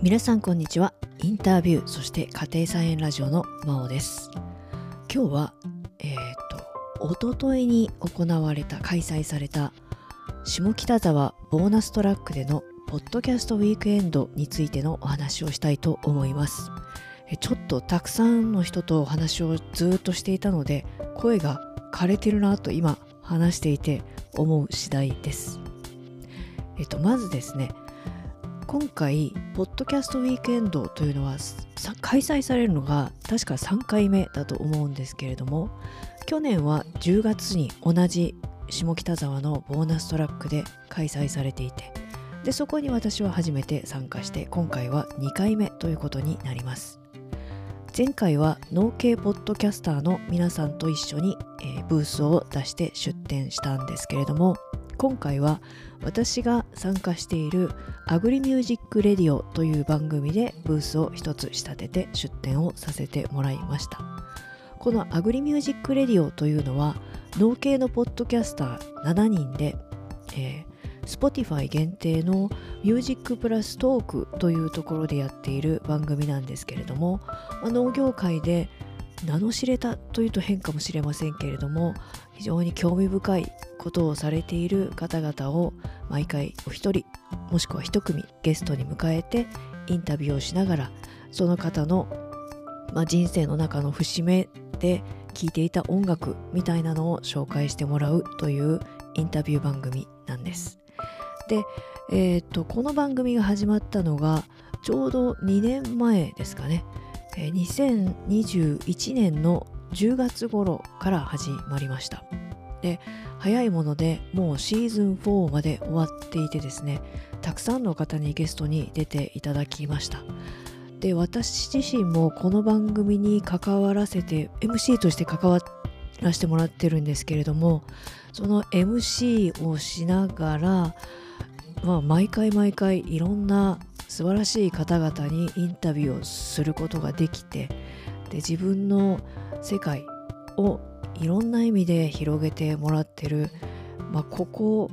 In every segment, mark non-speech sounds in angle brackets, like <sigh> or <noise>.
皆さんこんにちは。インタビューそして家庭菜園ラジオの真央です。今日はえっ、と一昨日に行われた開催された下北沢ボーナストラックでのポッドキャストウィークエンドについてのお話をしたいと思います。ちょっとたくさんの人とお話をずっとしていたので声が枯れてるなと今話していて思う次第です。えっとまずですね今回ポッドキャストウィークエンドというのは開催されるのが確か3回目だと思うんですけれども去年は10月に同じ下北沢のボーナストラックで開催されていてでそこに私は初めて参加して今回は2回目ということになります。前回は農系ポッドキャスターの皆さんと一緒に、えー、ブースを出して出展したんですけれども今回は私が参加している Agri Music Radio という番組でブースを一つ仕立てて出展をさせてもらいました。この Agri Music Radio というのは農系のポッドキャスター7人で、えー、Spotify 限定の Music Plus Talk というところでやっている番組なんですけれども、まあ、農業界で名の知れたというと変かもしれませんけれども非常に興味深いことをされている方々を毎回お一人もしくは一組ゲストに迎えてインタビューをしながらその方の、まあ、人生の中の節目で聴いていた音楽みたいなのを紹介してもらうというインタビュー番組なんです。で、えー、っとこの番組が始まったのがちょうど2年前ですかね。2021年の10月頃から始まりました。で早いものでもうシーズン4まで終わっていてですねたくさんの方にゲストに出ていただきました。で私自身もこの番組に関わらせて MC として関わらせてもらってるんですけれどもその MC をしながら、まあ、毎回毎回いろんな素晴らしい方々にインタビューをすることができてで自分の世界をいろんな意味で広げてもらってる、まあ、ここ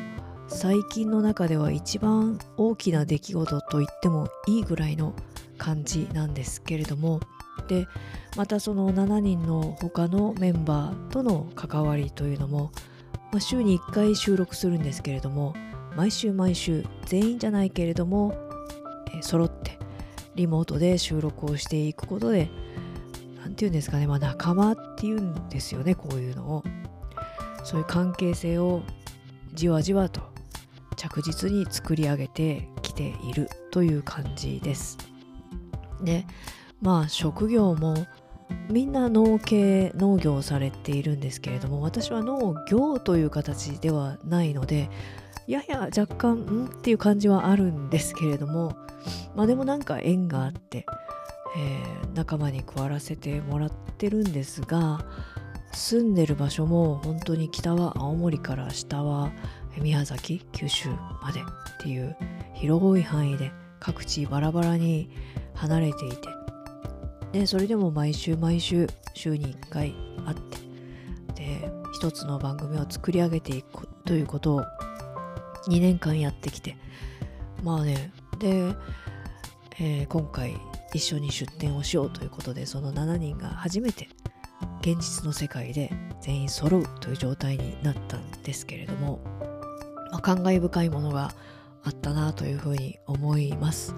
最近の中では一番大きな出来事と言ってもいいぐらいの感じなんですけれどもでまたその7人の他のメンバーとの関わりというのも、まあ、週に1回収録するんですけれども毎週毎週全員じゃないけれども揃ってリモートで収録をしていくことで何て言うんですかね、まあ、仲間っていうんですよねこういうのを。そういう関係性をじわじわと着実に作り上げてきているという感じです。でまあ職業もみんな農系農業をされているんですけれども私は農業という形ではないのでやや若干んっていう感じはあるんですけれどもまあでもなんか縁があって、えー、仲間に加わらせてもらってるんですが住んでる場所も本当に北は青森から下は宮崎九州までっていう広い範囲で各地バラバラに離れていてでそれでも毎週毎週週に1回会ってで一つの番組を作り上げていくということを2年間やってきてまあねで、えー、今回一緒に出展をしようということでその7人が初めて現実の世界で全員揃うという状態になったんですけれども、まあ、感慨深いものがあったなというふうに思います。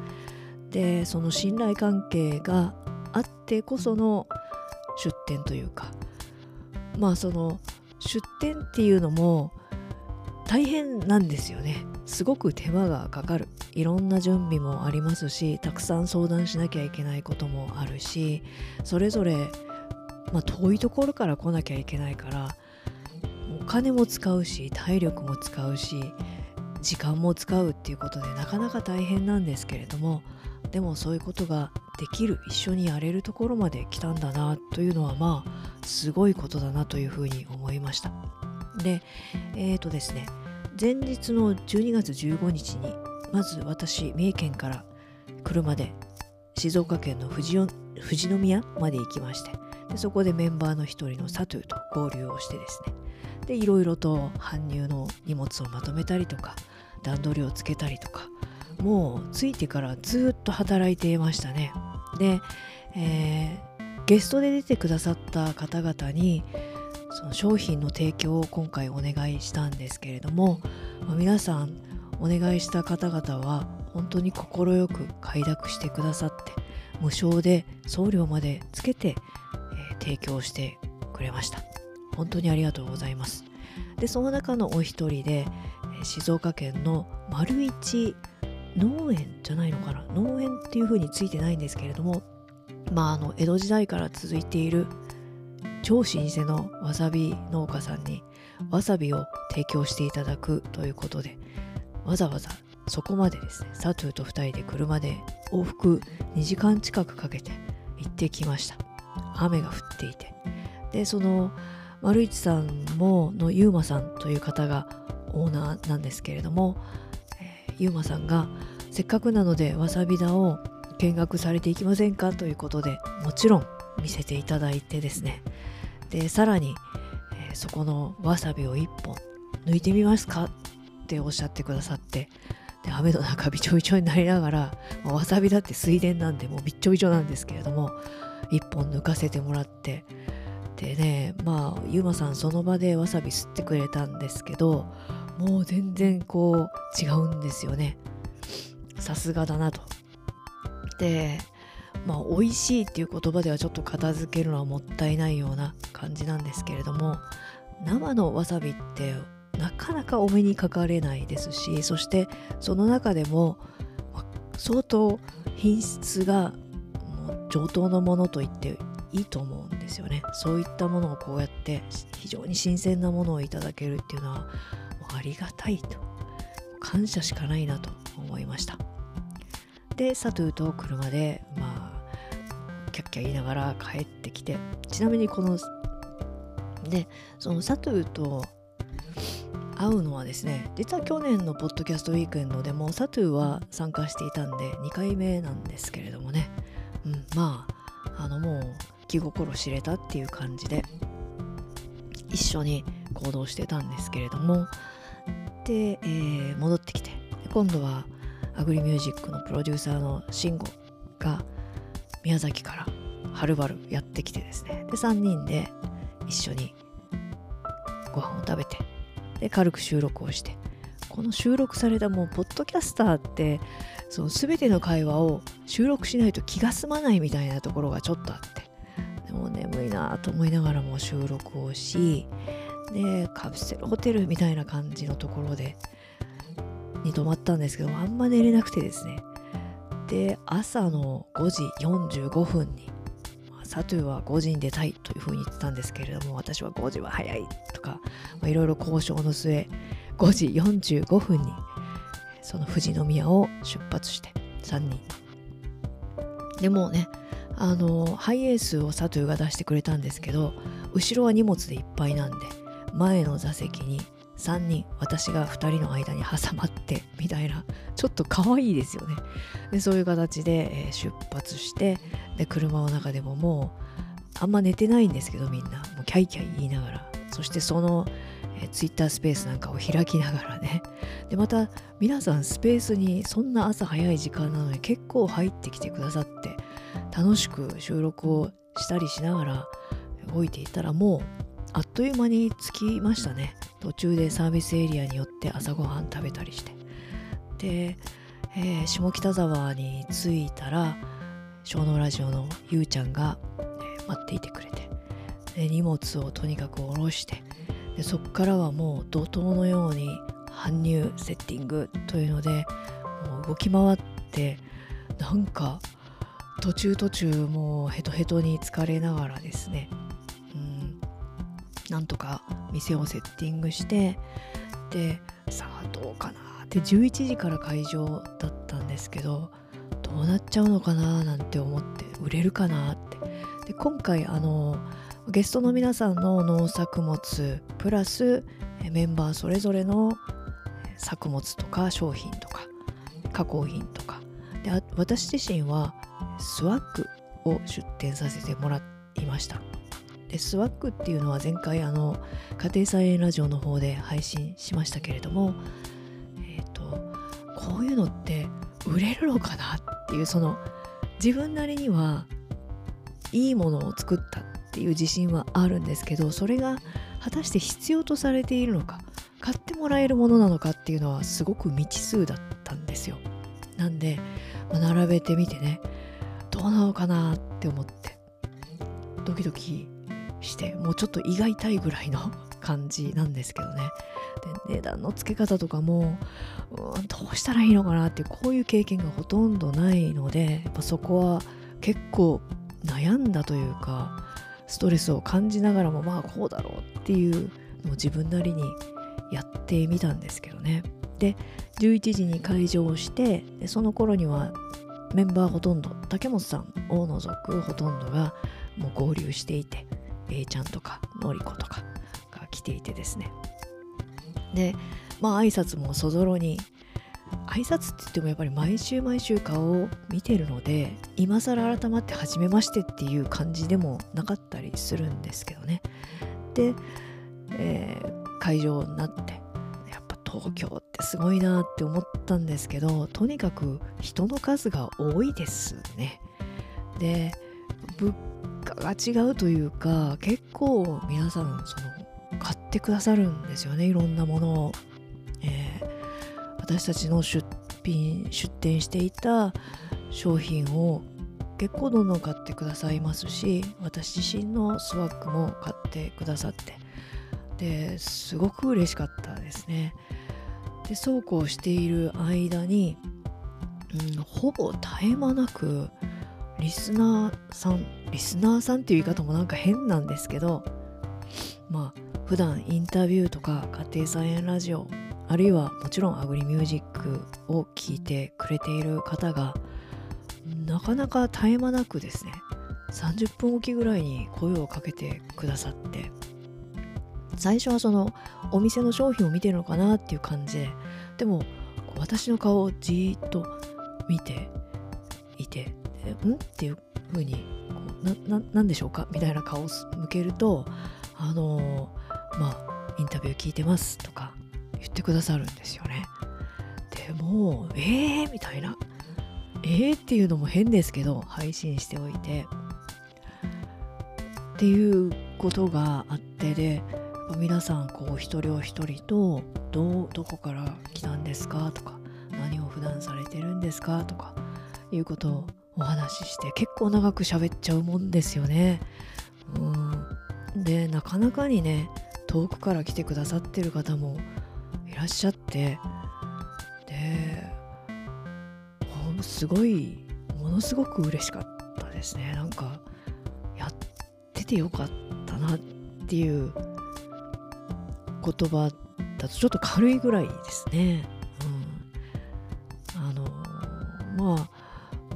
でその信頼関係があってこその出展というかまあその出展っていうのも大変なんですよね。すごく手間がかかる。いろんな準備もありますしたくさん相談しなきゃいけないこともあるしそれぞれ、まあ、遠いところから来なきゃいけないからお金も使うし体力も使うし時間も使うっていうことでなかなか大変なんですけれどもでもそういうことができる。一緒にやれるところまで来たんだなというのはまあすごいことだなというふうに思いました。でえっ、ー、とですね前日の12月15日にまず私三重県から車で静岡県の富士宮まで行きましてでそこでメンバーの一人のサトゥと合流をしてですね。でいろいろと搬入の荷物をまとめたりとか段取りをつけたりとかもう着いてからずっと働いていましたね。で、えー、ゲストで出てくださった方々にその商品の提供を今回お願いしたんですけれども、まあ、皆さんお願いした方々は本当に快く快諾してくださって無償で送料までつけて、えー、提供してくれました。本当にありがとうございます。でその中のお一人で静岡県の丸一農園じゃないのかな？農園っていう風についてないんですけれどもまああの江戸時代から続いている超老舗のわさび農家さんにわさびを提供していただくということでわざわざそこまでですねサトゥーと2人で車で往復2時間近くかけて行ってきました。雨が降っていて。でその丸市さんものゆうまさんという方がオーナーなんですけれども、えー、ゆうまさんがせっかくなのでわさび田を見学されていきませんかということでもちろん見せていただいてですね。でさらに、えー、そこのわさびを1本抜いてみますかっておっしゃってくださってで雨の中びちょびちょになりながら、まあ、わさびだって水田なんでもうびっちょびちょなんですけれども1本抜かせてもらってでねまあゆうまさんその場でわさび吸ってくれたんですけどもう全然こう違うんですよね。さすがだなと。でまあ美味しいっていう言葉ではちょっと片付けるのはもったいないような感じなんですけれども生のわさびってなかなかお目にかかれないですしそしてその中でも相当品質が上等のものと言っていいと思うんですよね。そういったものをこうやって非常に新鮮なものをいただけるっていうのはありがたいと感謝しかないなと思いました。でサトゥーと車でまあキャッキャ言いながら帰ってきてちなみにこのでそのサトゥーと会うのはですね実は去年のポッドキャストウィークエンドでもサトゥーは参加していたんで2回目なんですけれどもね、うん、まああのもう気心知れたっていう感じで一緒に行動してたんですけれども。で、えー、戻ってきて今度はアグリミュージックのプロデューサーの慎吾が宮崎からはるばるやってきてですね。で3人で一緒にご飯を食べてで軽く収録をしてこの収録されたもうポッドキャスターってその全ての会話を収録しないと気が済まないみたいなところがちょっとあって。でも眠いなと思いながらも収録をしでカプセルホテルみたいな感じのところでに泊まったんですけどあんま寝れなくてですね。で朝の5時45分にサトゥは5時に出たいというふうに言ってたんですけれども私は5時は早いとかいろいろ交渉の末5時45分にその富士宮を出発して3人。でもねあのハイエースをサトゥが出してくれたんですけど後ろは荷物でいっぱいなんで前の座席に3人私が2人の間に挟まってみたいなちょっと可愛いですよね。でそういう形で、出発してで車の中でももうあんま寝てないんですけどみんな。もうキャイキャイ言いながら。そしてその、え、ツイッタースペースなんかを開きながらね。でまた皆さんスペースにそんな朝早い時間なのに結構入ってきてくださって楽しく収録をしたりしながら動いていたらもうあっという間に着きましたね。途中でサービスエリアによって朝ごはん食べたりして。で、えー、下北沢に着いたら小脳ラジオのゆうちゃんが、えー、待っていてくれて。で荷物をとにかく下ろして。でそこからはもう怒涛のように搬入セッティングというのでもう動き回ってなんか途中途中もうヘトヘトに疲れながらですね。うん。なんとか店をセッティングしてでさあどうかなって11時から会場だったんですけどどうなっちゃうのかななんて思って売れるかなって。で今回あのゲストの皆さんの農作物プラスメンバーそれぞれの作物とか商品とか加工品とか。で私自身はスワッグを出店させてもらいました。でスワッグっていうのは前回あの家庭菜園ラジオの方で配信しましたけれどもえっ、ー、とこういうのって売れるのかなっていうその自分なりにはいいものを作ったっていう自信はあるんですけどそれが果たして必要とされているのか買ってもらえるものなのかっていうのはすごく未知数だったんですよ。なんで、まあ、並べてみてねどうなのかなって思ってドキドキしてもうちょっと胃が痛いぐらいの感じなんですけどね。で値段の付け方とかもうどうしたらいいのかなってこういう経験がほとんどないのでやっぱそこは結構悩んだというかストレスを感じながらもまあこうだろうっていうのを自分なりにやってみたんですけどね。で11時に会場をしてでその頃にはメンバーほとんど竹本さんを除くほとんどがもう合流していて A ちゃんとかのりことかが来ていてですね。でまあ挨拶もそぞろに挨拶って言ってもやっぱり毎週毎週顔を見てるので今更改まって初めましてっていう感じでもなかったりするんですけどね。で、えー、会場になってやっぱ東京ってすごいなって思ったんですけどとにかく人の数が多いですね。で物が違うというか結構皆さんその買ってくださるんですよねいろんなものを、えー、私たちの出品出店していた商品を結構どんどん買ってくださいますし私自身のスワッグも買ってくださって。ですごく嬉しかったですね。でそうこうしている間に、うん、ほぼ絶え間なくリスナーさんリスナーさんっていう言い方もなんか変なんですけどまあ普段インタビューとか家庭菜園ラジオあるいはもちろんアグリミュージックを聴いてくれている方がなかなか絶え間なくですね30分おきぐらいに声をかけてくださって最初はそのお店の商品を見てるのかなっていう感じででも私の顔をじーっと見ていてん？っていう風にななんでしょうか？みたいな顔を向けるとあのー、まあインタビュー聞いてますとか言ってくださるんですよね。でもえー？みたいな。えー？っていうのも変ですけど配信しておいて。っていうことがあってで皆さんこう一人お一人とどどこから来たんですか？とか何を普段されてるんですか？とかいうことをお話しして結構長く喋っちゃうもんですよね。うん。でなかなかにね遠くから来てくださってる方もいらっしゃって。ですごいものすごく嬉しかったですね。なんかやっててよかったなっていう言葉だとちょっと軽いぐらいですね、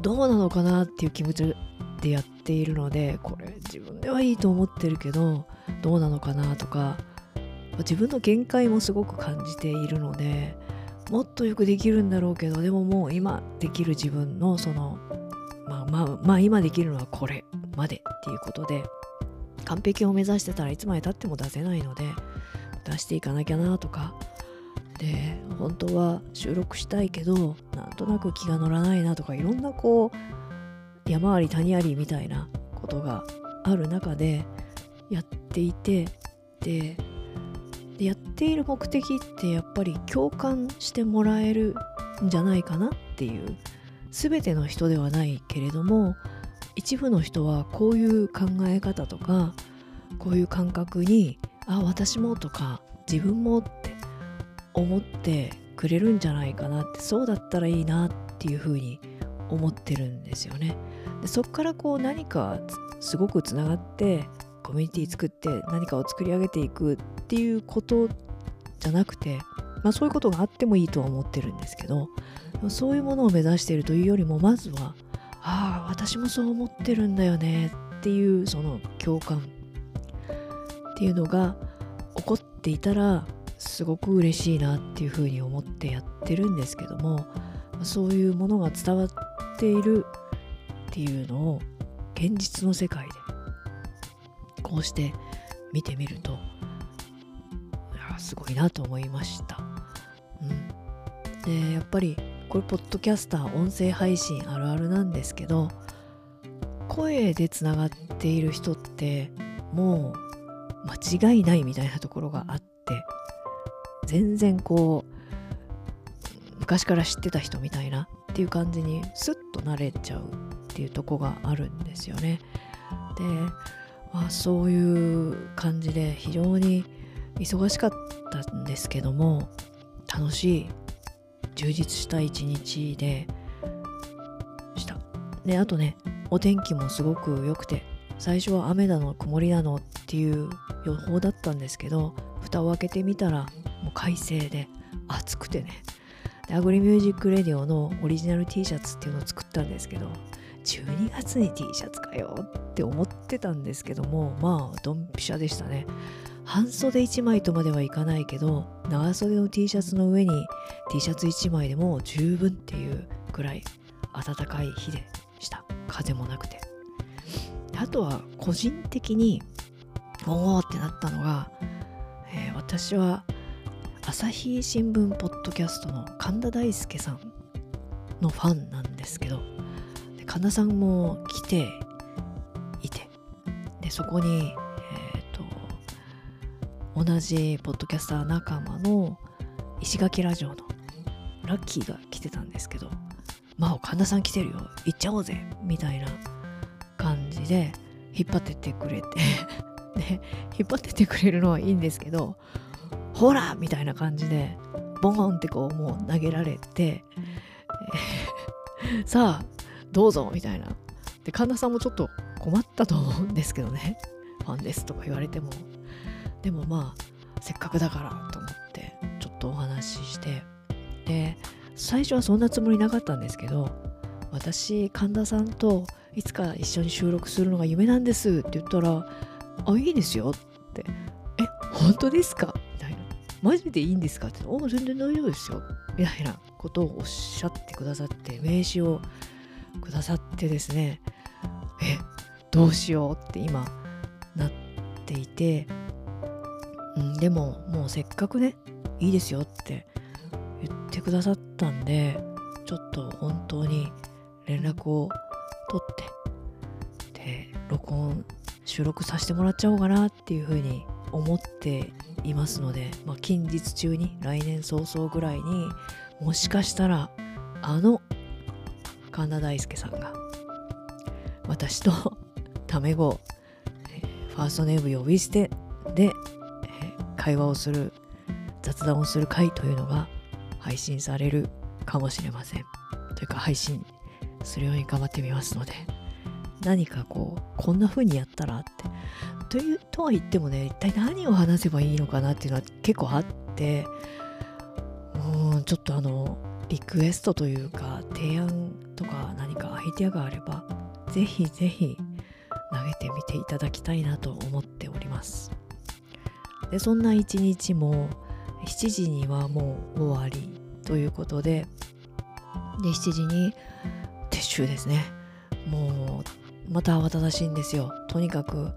どうなのかなっていう気持ちでやっているのでこれ自分ではいいと思ってるけどどうなのかなとか自分の限界もすごく感じているのでもっとよくできるんだろうけどでももう今できる自分のそのまあまあまあ今できるのはこれまでっていうことで完璧を目指してたらいつまでたっても出せないので出していかなきゃなとかで本当は収録したいけどなんとなく気が乗らないなとかいろんなこう山あり谷ありみたいなことがある中でやっていてででやっている目的ってやっぱり共感してもらえるんじゃないかなっていう全ての人ではないけれども一部の人はこういう考え方とかこういう感覚にあ私もとか自分もって思ってくれるんじゃないかなってそうだったらいいなっていうふうに思ってるんですよね。でそっからこう何かすごくつながってコミュニティ作って何かを作り上げていくっていうことじゃなくて、まあ、そういうことがあってもいいとは思ってるんですけどそういうものを目指しているというよりもまずはああ私もそう思ってるんだよねっていうその共感っていうのが起こっていたらすごく嬉しいなっていうふうに思ってやってるんですけどもそういうものが伝わっているっていうのを現実の世界でこうして見てみるとすごいなと思いました。うん、でやっぱりこれポッドキャスター音声配信あるあるなんですけど声でつながっている人ってもう間違いないみたいなところがあっ全然こう昔から知ってた人みたいなっていう感じにスッと慣れちゃうっていうとこがあるんですよね。で、まあ、そういう感じで非常に忙しかったんですけども楽しい充実した一日でしたであとねお天気もすごく良くて最初は雨だの曇りだのっていう予報だったんですけど蓋を開けてみたらもう快晴で暑くてね。でアグリミュージックレディオのオリジナル T シャツっていうのを作ったんですけど12月に T シャツかよって思ってたんですけどもまあドンピシャでしたね。半袖1枚とまではいかないけど長袖の T シャツの上に T シャツ1枚でも十分っていうくらい暖かい日でした。風もなくて。あとは個人的におおってなったのが、えー、私は朝日新聞ポッドキャストの神田大輔さんのファンなんですけど神田さんも来ていてでそこに同じポッドキャスター仲間の石垣ラジオのラッキーが来てたんですけど「真央神田さん来てるよ行っちゃおうぜ」みたいな感じで引っ張ってってくれて <laughs> で引っ張ってってくれるのはいいんですけど「ほら!」みたいな感じでボーンってこうもう投げられてさあどうぞみたいなで神田さんもちょっと困ったと思うんですけどねファンですとか言われてもでもまあせっかくだからと思ってちょっとお話ししてで最初はそんなつもりなかったんですけど私神田さんといつか一緒に収録するのが夢なんですって言ったら「あいいですよ」って「え本当ですか?」「マジでいいんですか?」って「お全然大丈夫ですよ」みたいなことをおっしゃってくださって名刺をくださってですねえどうしよう？って今なっていて。うん、でももうせっかくねいいですよって言ってくださったんでちょっと本当に連絡を取ってで録音収録させてもらっちゃおうかなっていうふうに思っていますので、まあ、近日中に来年早々ぐらいにもしかしたらあの神田大輔さんが私と <laughs> タメ語ファーストネーム呼び捨てで会話をする雑談をする回というのが配信されるかもしれません。というか配信するように頑張ってみますので。何かこうこんな風にやったらって。というとは言ってもね一体何を話せばいいのかなっていうのは結構あって。うんちょっとあのリクエストというか提案とか何かアイデアがあればぜひぜひ投げてみていただきたいなと思っております。でそんな一日も7時にはもう終わりということでで7時に撤収ですね。もうまた慌ただしいんですよ。とにかく。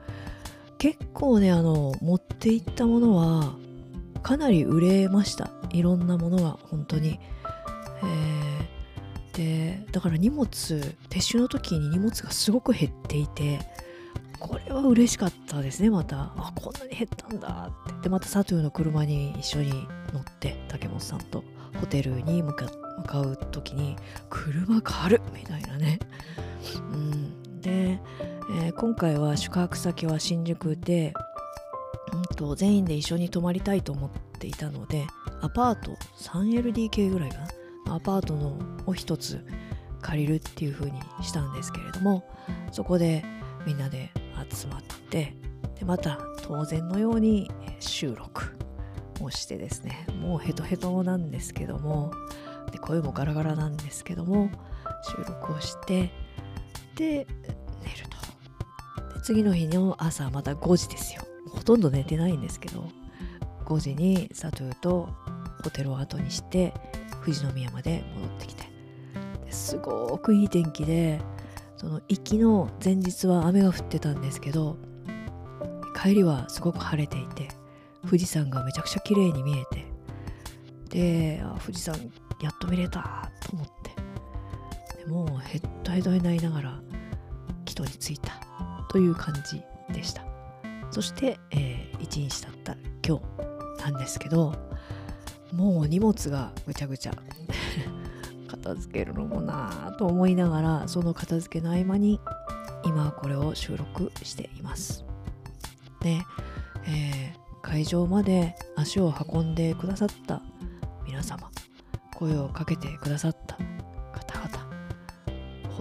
結構ねあの持っていったものはかなり売れました。いろんなものが本当に、えー、でだから荷物撤収の時に荷物がすごく減っていてこれは嬉しかったですねまた。あこんなに減ったんだ。ってでまたサトゥーの車に一緒に乗って竹本さんとホテルに向か向かう時に車軽みたいなね。うん。で、えー、今回は宿泊先は新宿で、うんと、全員で一緒に泊まりたいと思っていたのでアパート 3LDK ぐらいかな？アパートのを一つ借りるっていう風にしたんですけれどもそこでみんなで集まってでまた当然のように収録をしてですねもうヘトヘトなんですけどもで声もガラガラなんですけども収録をしてで寝ると。で次の日の朝また5時ですよ。ほとんど寝てないんですけど5時にサトゥーとホテルを後にして富士宮まで戻ってきて。すごくいい天気でその行きの前日は雨が降ってたんですけど帰りはすごく晴れていて富士山がめちゃくちゃ綺麗に見えてで富士山やっと見れたと思って。でもうヘッドヘッドになりながら帰途に着いたという感じでした。そして、えー、1日経った今日なんですけどもう荷物がぐちゃぐちゃ <laughs> 片付けるのもなぁと思いながらその片付けの合間に今これを収録しています。で、えー会場まで足を運んでくださった皆様声をかけてくださっ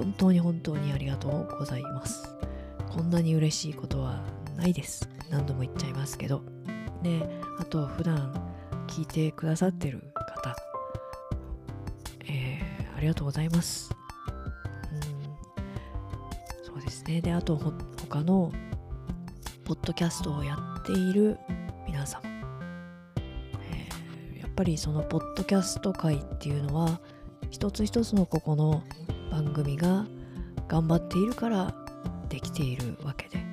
本当に本当にありがとうございます。こんなに嬉しいことはないです。何度も言っちゃいますけど。であと普段聞いてくださってる方。えーありがとうございます。うん。そうですね。であとほ他のポッドキャストをやっている皆様、えーやっぱりそのポッドキャスト界っていうのは一つ一つのここの番組が頑張っているからできているわけで。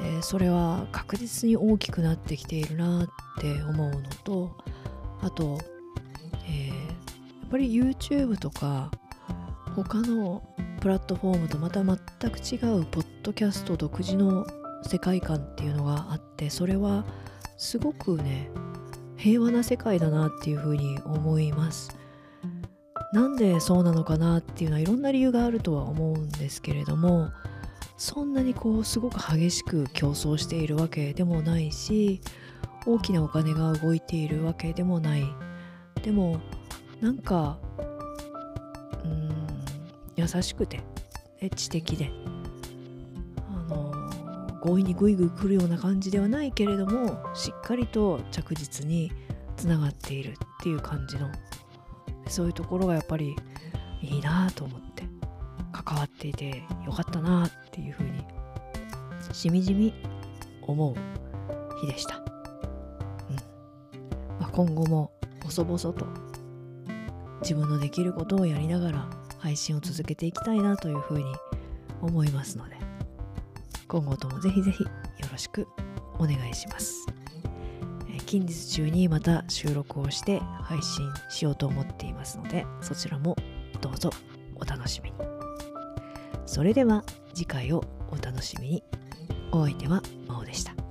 でそれは確実に大きくなってきているなって思うのとあと、えーやっぱり YouTube とか他のプラットフォームとまた全く違うポッドキャスト独自の世界観っていうのがあってそれはすごくね平和な世界だなっていうふうに思います。なんでそうなのかなっていうのはいろんな理由があるとは思うんですけれどもそんなにこうすごく激しく競争しているわけでもないし大きなお金が動いているわけでもない。でもなんかうーん優しくてで知的であの強引にグイグイ来るような感じではないけれどもしっかりと着実につながっているっていう感じのそういうところがやっぱりいいなと思って関わっていてよかったなっていうふうにしみじみ思う日でした、うんまあ、今後も細々と自分のできることをやりながら配信を続けていきたいなというふうに思いますので今後ともぜひぜひよろしくお願いします。近日中にまた収録をして配信しようと思っていますのでそちらもどうぞお楽しみに。それでは次回をお楽しみに。お相手は真央でした。